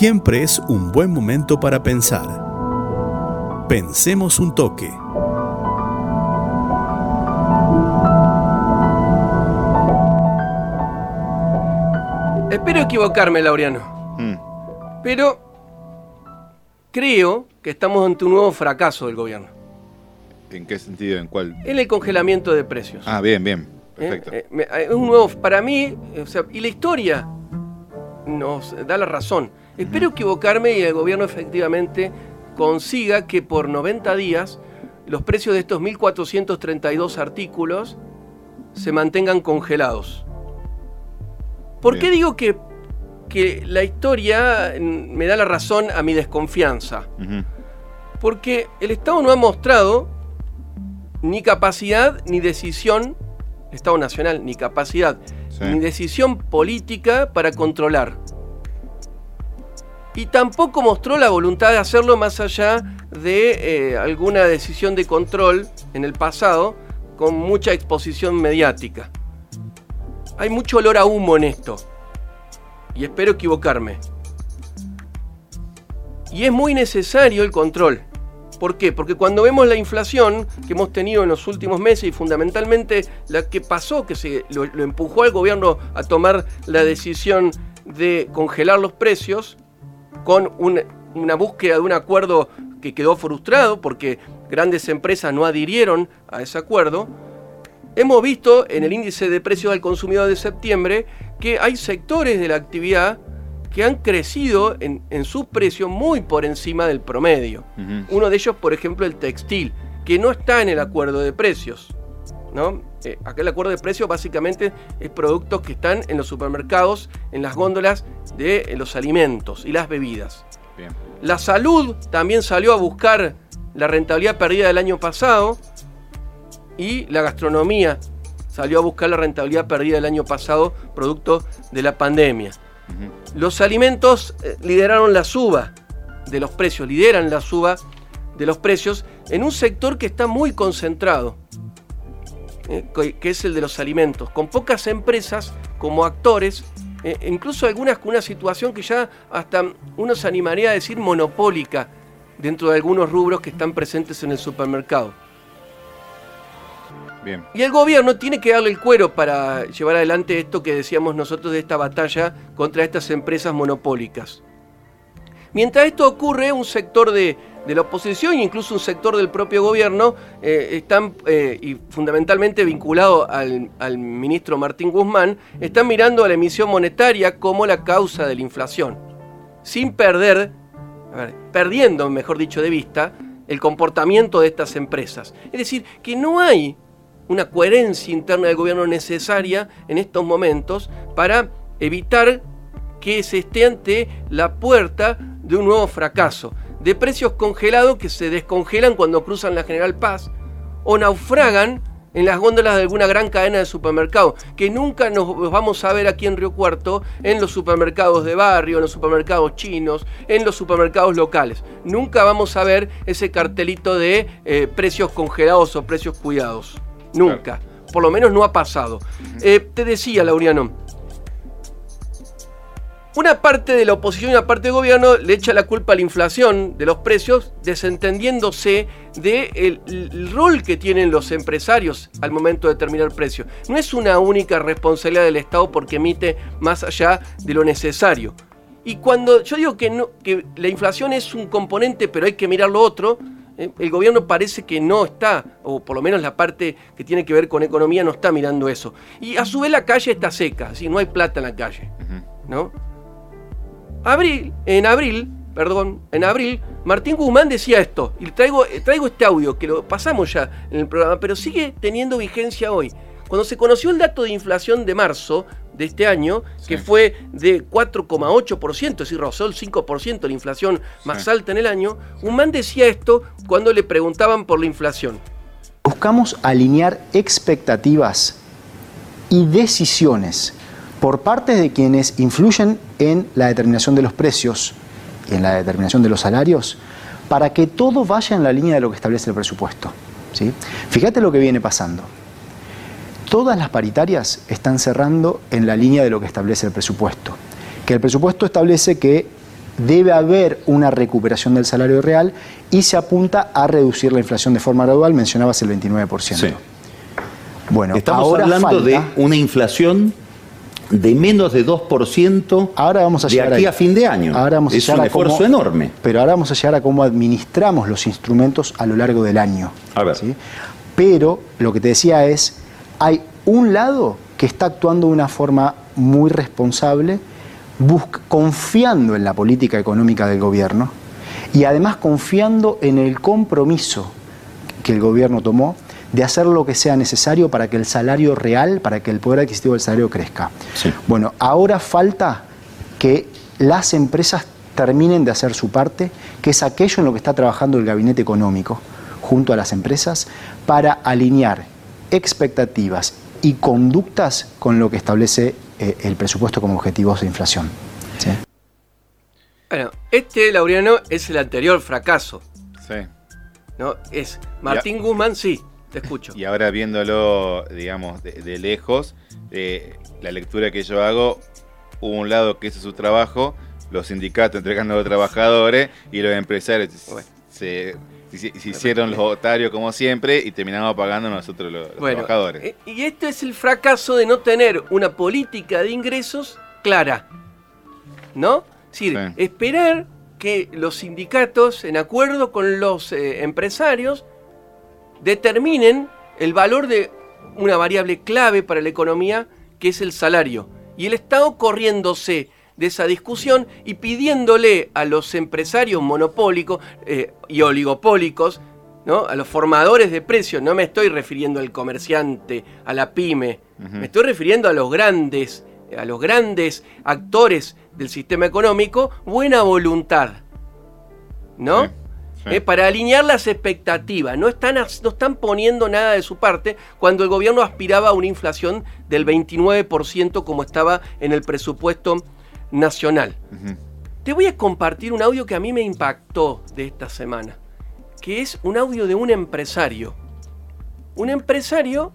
siempre es un buen momento para pensar. Pensemos un toque. Espero equivocarme, Laureano. Mm. Pero creo que estamos ante un nuevo fracaso del gobierno. ¿En qué sentido? ¿En cuál? En el congelamiento de precios. Ah, bien, bien. ¿Eh? Perfecto. Eh, me- Es un nuevo, para mí, o sea, y la historia nos da la razón. Espero equivocarme y el gobierno efectivamente consiga que por 90 días los precios de estos 1.432 artículos se mantengan congelados. ¿Por qué digo que, que la historia me da la razón a mi desconfianza? Porque el Estado no ha mostrado ni capacidad ni decisión, Estado Nacional, ni capacidad Sí. ni decisión política para controlar. Y tampoco mostró la voluntad de hacerlo más allá de eh, alguna decisión de control en el pasado con mucha exposición mediática. Hay mucho olor a humo en esto. Y espero equivocarme. Y es muy necesario el control. ¿Por qué? Porque cuando vemos la inflación que hemos tenido en los últimos meses y fundamentalmente la que pasó, que se lo, lo empujó al gobierno a tomar la decisión de congelar los precios con un- una búsqueda de un acuerdo que quedó frustrado porque grandes empresas no adhirieron a ese acuerdo, hemos visto en el índice de precios al consumidor de septiembre que hay sectores de la actividad que han crecido en, en sus precios muy por encima del promedio. Uno de ellos, por ejemplo, el textil, que no está en el acuerdo de precios. ¿No? Eh, acá el acuerdo de precios básicamente es productos que están en los supermercados, en las góndolas de eh, los alimentos y las bebidas. Bien. La salud también salió a buscar la rentabilidad perdida del año pasado y la gastronomía salió a buscar la rentabilidad perdida del año pasado producto de la pandemia. Los alimentos eh, lideraron la suba de los precios, lideran la suba de los precios en un sector que está muy concentrado, eh, que es el de los alimentos, con pocas empresas como actores, eh, incluso algunas con una situación que ya hasta uno se animaría a decir monopólica dentro de algunos rubros que están presentes en el supermercado. Bien. Y el gobierno tiene que darle el cuero para llevar adelante esto que decíamos nosotros de esta batalla contra estas empresas monopólicas. Mientras esto ocurre, un sector de, de la oposición e incluso un sector del propio gobierno eh, están, eh, y fundamentalmente vinculado al, al ministro Martín Guzmán, están mirando a la emisión monetaria como la causa de la inflación, sin perder, a ver, perdiendo, mejor dicho, de vista el comportamiento de estas empresas. Es decir, que no hay una coherencia interna del gobierno necesaria en estos momentos para evitar que se esté ante la puerta de un nuevo fracaso, de precios congelados que se descongelan cuando cruzan la General Paz o naufragan en las góndolas de alguna gran cadena de supermercados, que nunca nos vamos a ver aquí en Río Cuarto en los supermercados de barrio, en los supermercados chinos, en los supermercados locales. Nunca vamos a ver ese cartelito de eh, precios congelados o precios cuidados. Nunca. Por lo menos no ha pasado. Eh, te decía, Laureano, una parte de la oposición y una parte del gobierno le echa la culpa a la inflación de los precios, desentendiéndose del el rol que tienen los empresarios al momento de determinar el precio. No es una única responsabilidad del Estado porque emite más allá de lo necesario. Y cuando yo digo que, no, que la inflación es un componente, pero hay que mirar lo otro, eh, el gobierno parece que no está, o por lo menos la parte que tiene que ver con economía no está mirando eso. Y a su vez la calle está seca, así no hay plata en la calle. ¿no? Abril, en abril, perdón, en abril, Martín Guzmán decía esto, y traigo, traigo este audio, que lo pasamos ya en el programa, pero sigue teniendo vigencia hoy. Cuando se conoció el dato de inflación de marzo de este año, que fue de 4,8%, es decir, rozó el 5% la inflación más Sí. alta en el año, Guzmán decía esto cuando le preguntaban por la inflación. Buscamos alinear expectativas y decisiones por parte de quienes influyen en la determinación de los precios y en la determinación de los salarios para que todo vaya en la línea de lo que establece el presupuesto. ¿sí? Fíjate lo que viene pasando. Todas las paritarias están cerrando en la línea de lo que establece el presupuesto. Que el presupuesto establece que debe haber una recuperación del salario real y se apunta a reducir la inflación de forma gradual, mencionabas el 29%. Sí. Bueno, Estamos ahora hablando de una inflación de menos de 2% Ahora vamos a de aquí a fin de año. Ahora vamos a es un a esfuerzo cómo- enorme. Pero ahora vamos a llegar a cómo administramos los instrumentos a lo largo del año. A ver. ¿sí? Pero lo que te decía es, hay un lado que está actuando de una forma muy responsable, confiando en la política económica del gobierno y además confiando en el compromiso que el gobierno tomó de hacer lo que sea necesario para que el salario real, para que el poder adquisitivo del salario crezca. Sí. Bueno, ahora falta que las empresas terminen de hacer su parte, que es aquello en lo que está trabajando el gabinete económico junto a las empresas para alinear expectativas y conductas con lo que establece eh, el presupuesto como objetivos de inflación. ¿sí? Bueno, este, Laureano, es el anterior fracaso. Sí. ¿no? Es Martín Guzmán, sí, te escucho. Y ahora viéndolo, digamos, de, de lejos, eh, la lectura que yo hago, hubo un lado que hizo su trabajo, los sindicatos entregando a los trabajadores y los empresarios Bueno. se, se- se hicieron los otarios como siempre y terminamos pagando nosotros los, Bueno, trabajadores. eh, y este es el fracaso de no tener una política de ingresos clara. ¿No? Es decir, Sí. esperar que los sindicatos, en acuerdo con los eh, empresarios, determinen el valor de una variable clave para la economía, que es el salario. Y el Estado corriéndose de esa discusión y pidiéndole a los empresarios monopólicos eh, y oligopólicos, ¿no? a los formadores de precios, no me estoy refiriendo al comerciante, a la pyme, me estoy refiriendo a los grandes, a los grandes actores del sistema económico, buena voluntad. ¿no? Sí. Eh, para alinear las expectativas. No están, no están poniendo nada de su parte cuando el gobierno aspiraba a una inflación del 29% como estaba en el presupuesto nacional. Te voy a compartir un audio que a mí me impactó de esta semana, que es un audio de un empresario. Un empresario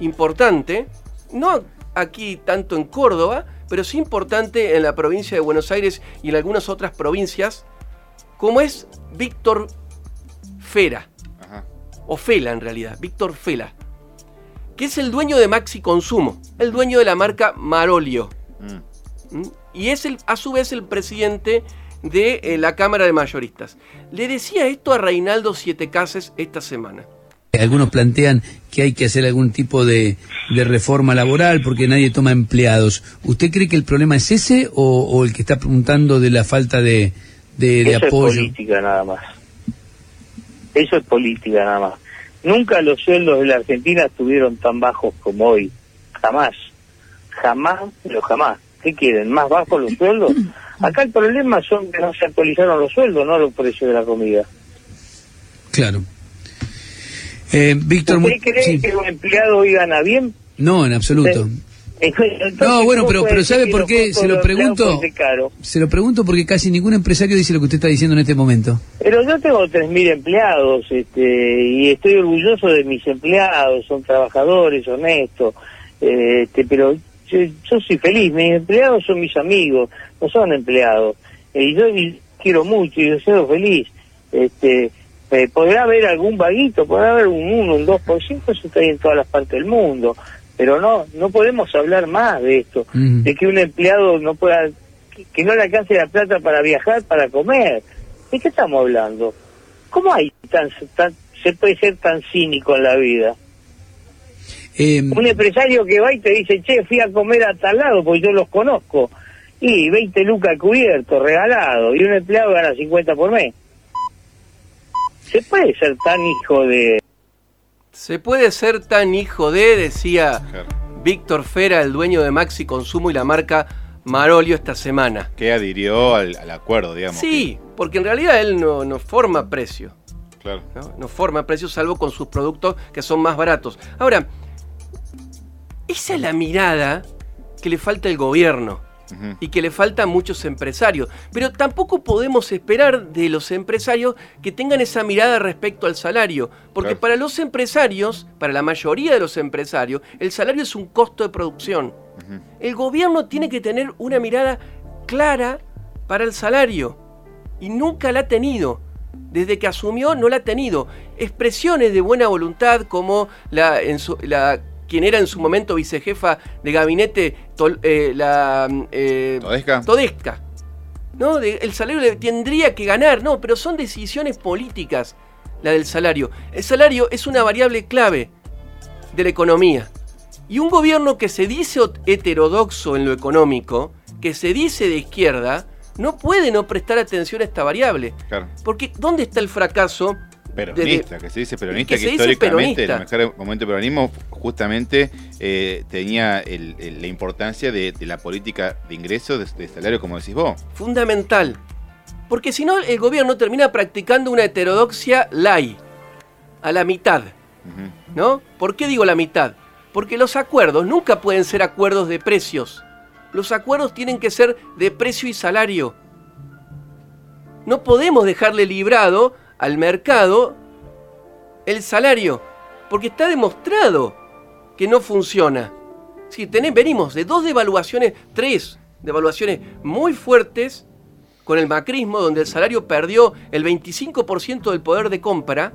importante, no aquí tanto en Córdoba, pero sí importante en la provincia de Buenos Aires y en algunas otras provincias, como es Víctor Fera, Ajá. o Fela en realidad, Víctor Fela, que es el dueño de Maxi Consumo, el dueño de la marca Marolio. Mm. ¿Mm? Y es el, a su vez el presidente de eh, la Cámara de Mayoristas. Le decía esto a Reinaldo Siete Cases esta semana. Algunos plantean que hay que hacer algún tipo de, de reforma laboral porque nadie toma empleados. ¿Usted cree que el problema es ese o, o el que está preguntando de la falta de, de, de Eso apoyo? es política nada más. Eso es política nada más. Nunca los sueldos de la Argentina estuvieron tan bajos como hoy. Jamás. Jamás, pero jamás. ¿Qué quieren? ¿Más bajos los sueldos? Acá el problema son que no se actualizaron los sueldos, no los precios de la comida. Claro. Eh, Víctor, ¿Usted cree sí. que un empleado hoy gana bien? no, en absoluto. Entonces, No, bueno, ¿cómo pero- pero ¿sabe por qué? Se lo pregunto. Se lo pregunto porque casi ningún empresario dice lo que usted está diciendo en este momento. Pero yo tengo 3.000 empleados este, y estoy orgulloso de mis empleados, son trabajadores, honestos, este, pero yo, yo soy feliz, mis empleados son mis amigos, no son empleados. Y yo y quiero mucho y yo soy feliz. Este, eh, podrá haber algún vaguito, podrá haber un 1, un 2%, eso está ahí en todas las partes del mundo. Pero no, no podemos hablar más de esto, de que un empleado no pueda, que, que no le alcance la plata para viajar, para comer. ¿De qué estamos hablando? ¿Cómo hay tan, tan se puede ser tan cínico en la vida? Eh, Un empresario que va y te dice, che, fui a comer a tal lado, porque yo los conozco. Y 20 lucas cubierto, regalado, y un empleado gana 50 por mes. ¿Se puede ser tan hijo de... Se puede ser tan hijo de, decía Claro. Víctor Fera, el dueño de Maxi Consumo y la marca Marolio esta semana. Que adhirió al, al acuerdo, digamos. Sí, porque en realidad él no, no forma precio. claro. ¿no? No forma precios salvo con sus productos que son más baratos. Ahora, esa es la mirada que le falta al gobierno Y que le falta a muchos empresarios. Pero tampoco podemos esperar de los empresarios que tengan esa mirada respecto al salario. Porque Claro. para los empresarios, para la mayoría de los empresarios, el salario es un costo de producción. El gobierno tiene que tener una mirada clara para el salario. Y nunca la ha tenido. Desde que asumió no la ha tenido. Expresiones de buena voluntad como la, en su- la- quien era en su momento vicejefa de gabinete, Tol- eh, la eh, ¿Todesca? Todesca. ¿No? De- el salario le tendría que ganar, no, pero son decisiones políticas la del salario. El salario es una variable clave de la economía. Y un gobierno que se dice heterodoxo en lo económico, que se dice de izquierda, no puede no prestar atención a esta variable. Claro. Porque ¿dónde está el fracaso? Peronista, que se dice peronista, que históricamente peronista. el mejor momento del peronismo justamente eh, tenía el- el- la importancia de, de la política de ingresos, de, de salario, como decís vos. fundamental. Porque si no, el gobierno termina practicando una heterodoxia lay, a la mitad. ¿No? ¿Por qué digo la mitad? Porque los acuerdos nunca pueden ser acuerdos de precios. Los acuerdos tienen que ser de precio y salario. No podemos dejarle librado al mercado el salario, porque está demostrado que no funciona. Si tenés, venimos de dos devaluaciones, tres devaluaciones muy fuertes con el macrismo, donde el salario perdió el 25% del poder de compra,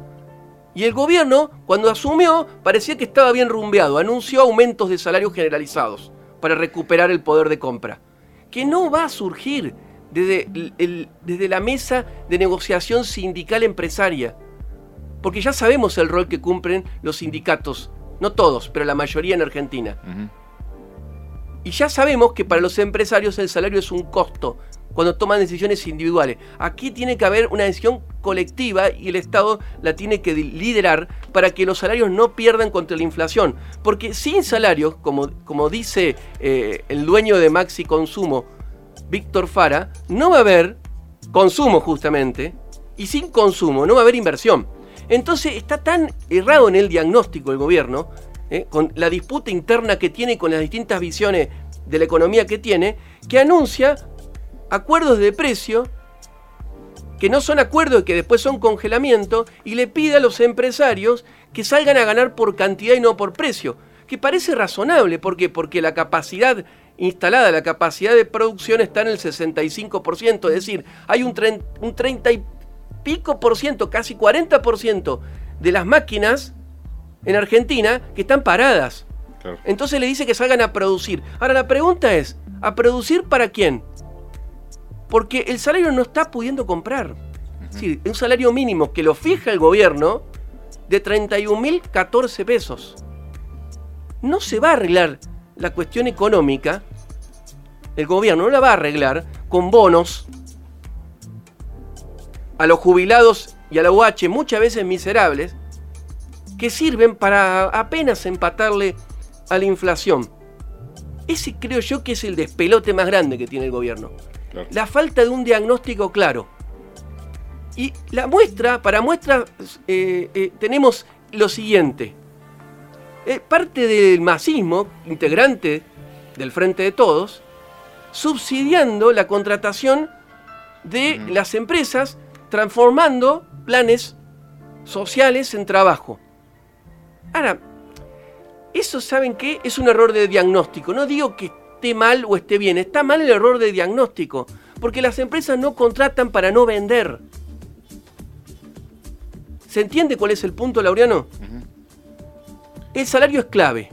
y el gobierno, cuando asumió, parecía que estaba bien rumbeado, anunció aumentos de salarios generalizados para recuperar el poder de compra, que no va a surgir desde, el- el- desde la mesa de negociación sindical empresaria, porque ya sabemos el rol que cumplen los sindicatos, no todos, pero la mayoría en Argentina. Y ya sabemos que para los empresarios el salario es un costo cuando toman decisiones individuales. Aquí tiene que haber una decisión colectiva y el Estado la tiene que liderar para que los salarios no pierdan contra la inflación. Porque sin salarios, como, como dice eh, el dueño de Maxi Consumo, Víctor Fara, no va a haber consumo justamente, y sin consumo no va a haber inversión. Entonces está tan errado en el diagnóstico el gobierno, ¿eh? con la disputa interna que tiene con las distintas visiones de la economía que tiene, que anuncia acuerdos de precio que no son acuerdos y que después son congelamiento y le pide a los empresarios que salgan a ganar por cantidad y no por precio, que parece razonable, ¿por qué? Porque la capacidad instalada, la capacidad de producción está en el 65%, es decir, hay un, un 30 y pico por ciento, casi 40 por ciento de las máquinas en Argentina que están paradas. Claro. Entonces le dice que salgan a producir. Ahora la pregunta es, ¿a producir para quién? Porque el salario no está pudiendo comprar. Es decir, un salario mínimo que lo fija el gobierno de 31.014 pesos. No se va a arreglar la cuestión económica, el gobierno no la va a arreglar con bonos a los jubilados y a la UH, muchas veces miserables, que sirven para apenas empatarle a la inflación. Ese creo yo que es el despelote más grande que tiene el gobierno. Claro. La falta de un diagnóstico claro. Y la muestra, para muestra, eh, eh, tenemos lo siguiente. Eh, parte del masismo, integrante del Frente de Todos, subsidiando la contratación de las empresas, transformando planes sociales en trabajo. Ahora, eso, ¿saben qué? Es un error de diagnóstico. No digo que esté mal o esté bien, está mal el error de diagnóstico. Porque las empresas no contratan para no vender. ¿Se entiende cuál es el punto, Laureano? El salario es clave.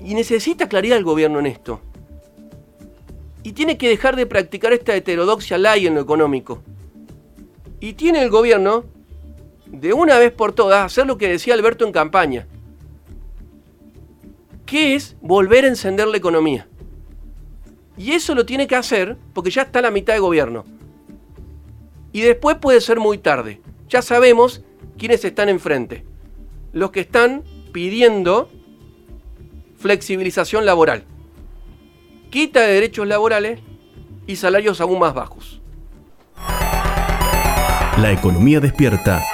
Y necesita claridad el gobierno en esto. Y tiene que dejar de practicar esta heterodoxia ley en lo económico. Y tiene el gobierno, de una vez por todas, hacer lo que decía Alberto en campaña. Que es volver a encender la economía. Y eso lo tiene que hacer porque ya está la mitad de gobierno. Y después puede ser muy tarde. Ya sabemos quiénes están enfrente. Los que están pidiendo flexibilización laboral. Quita de derechos laborales y salarios aún más bajos. La economía despierta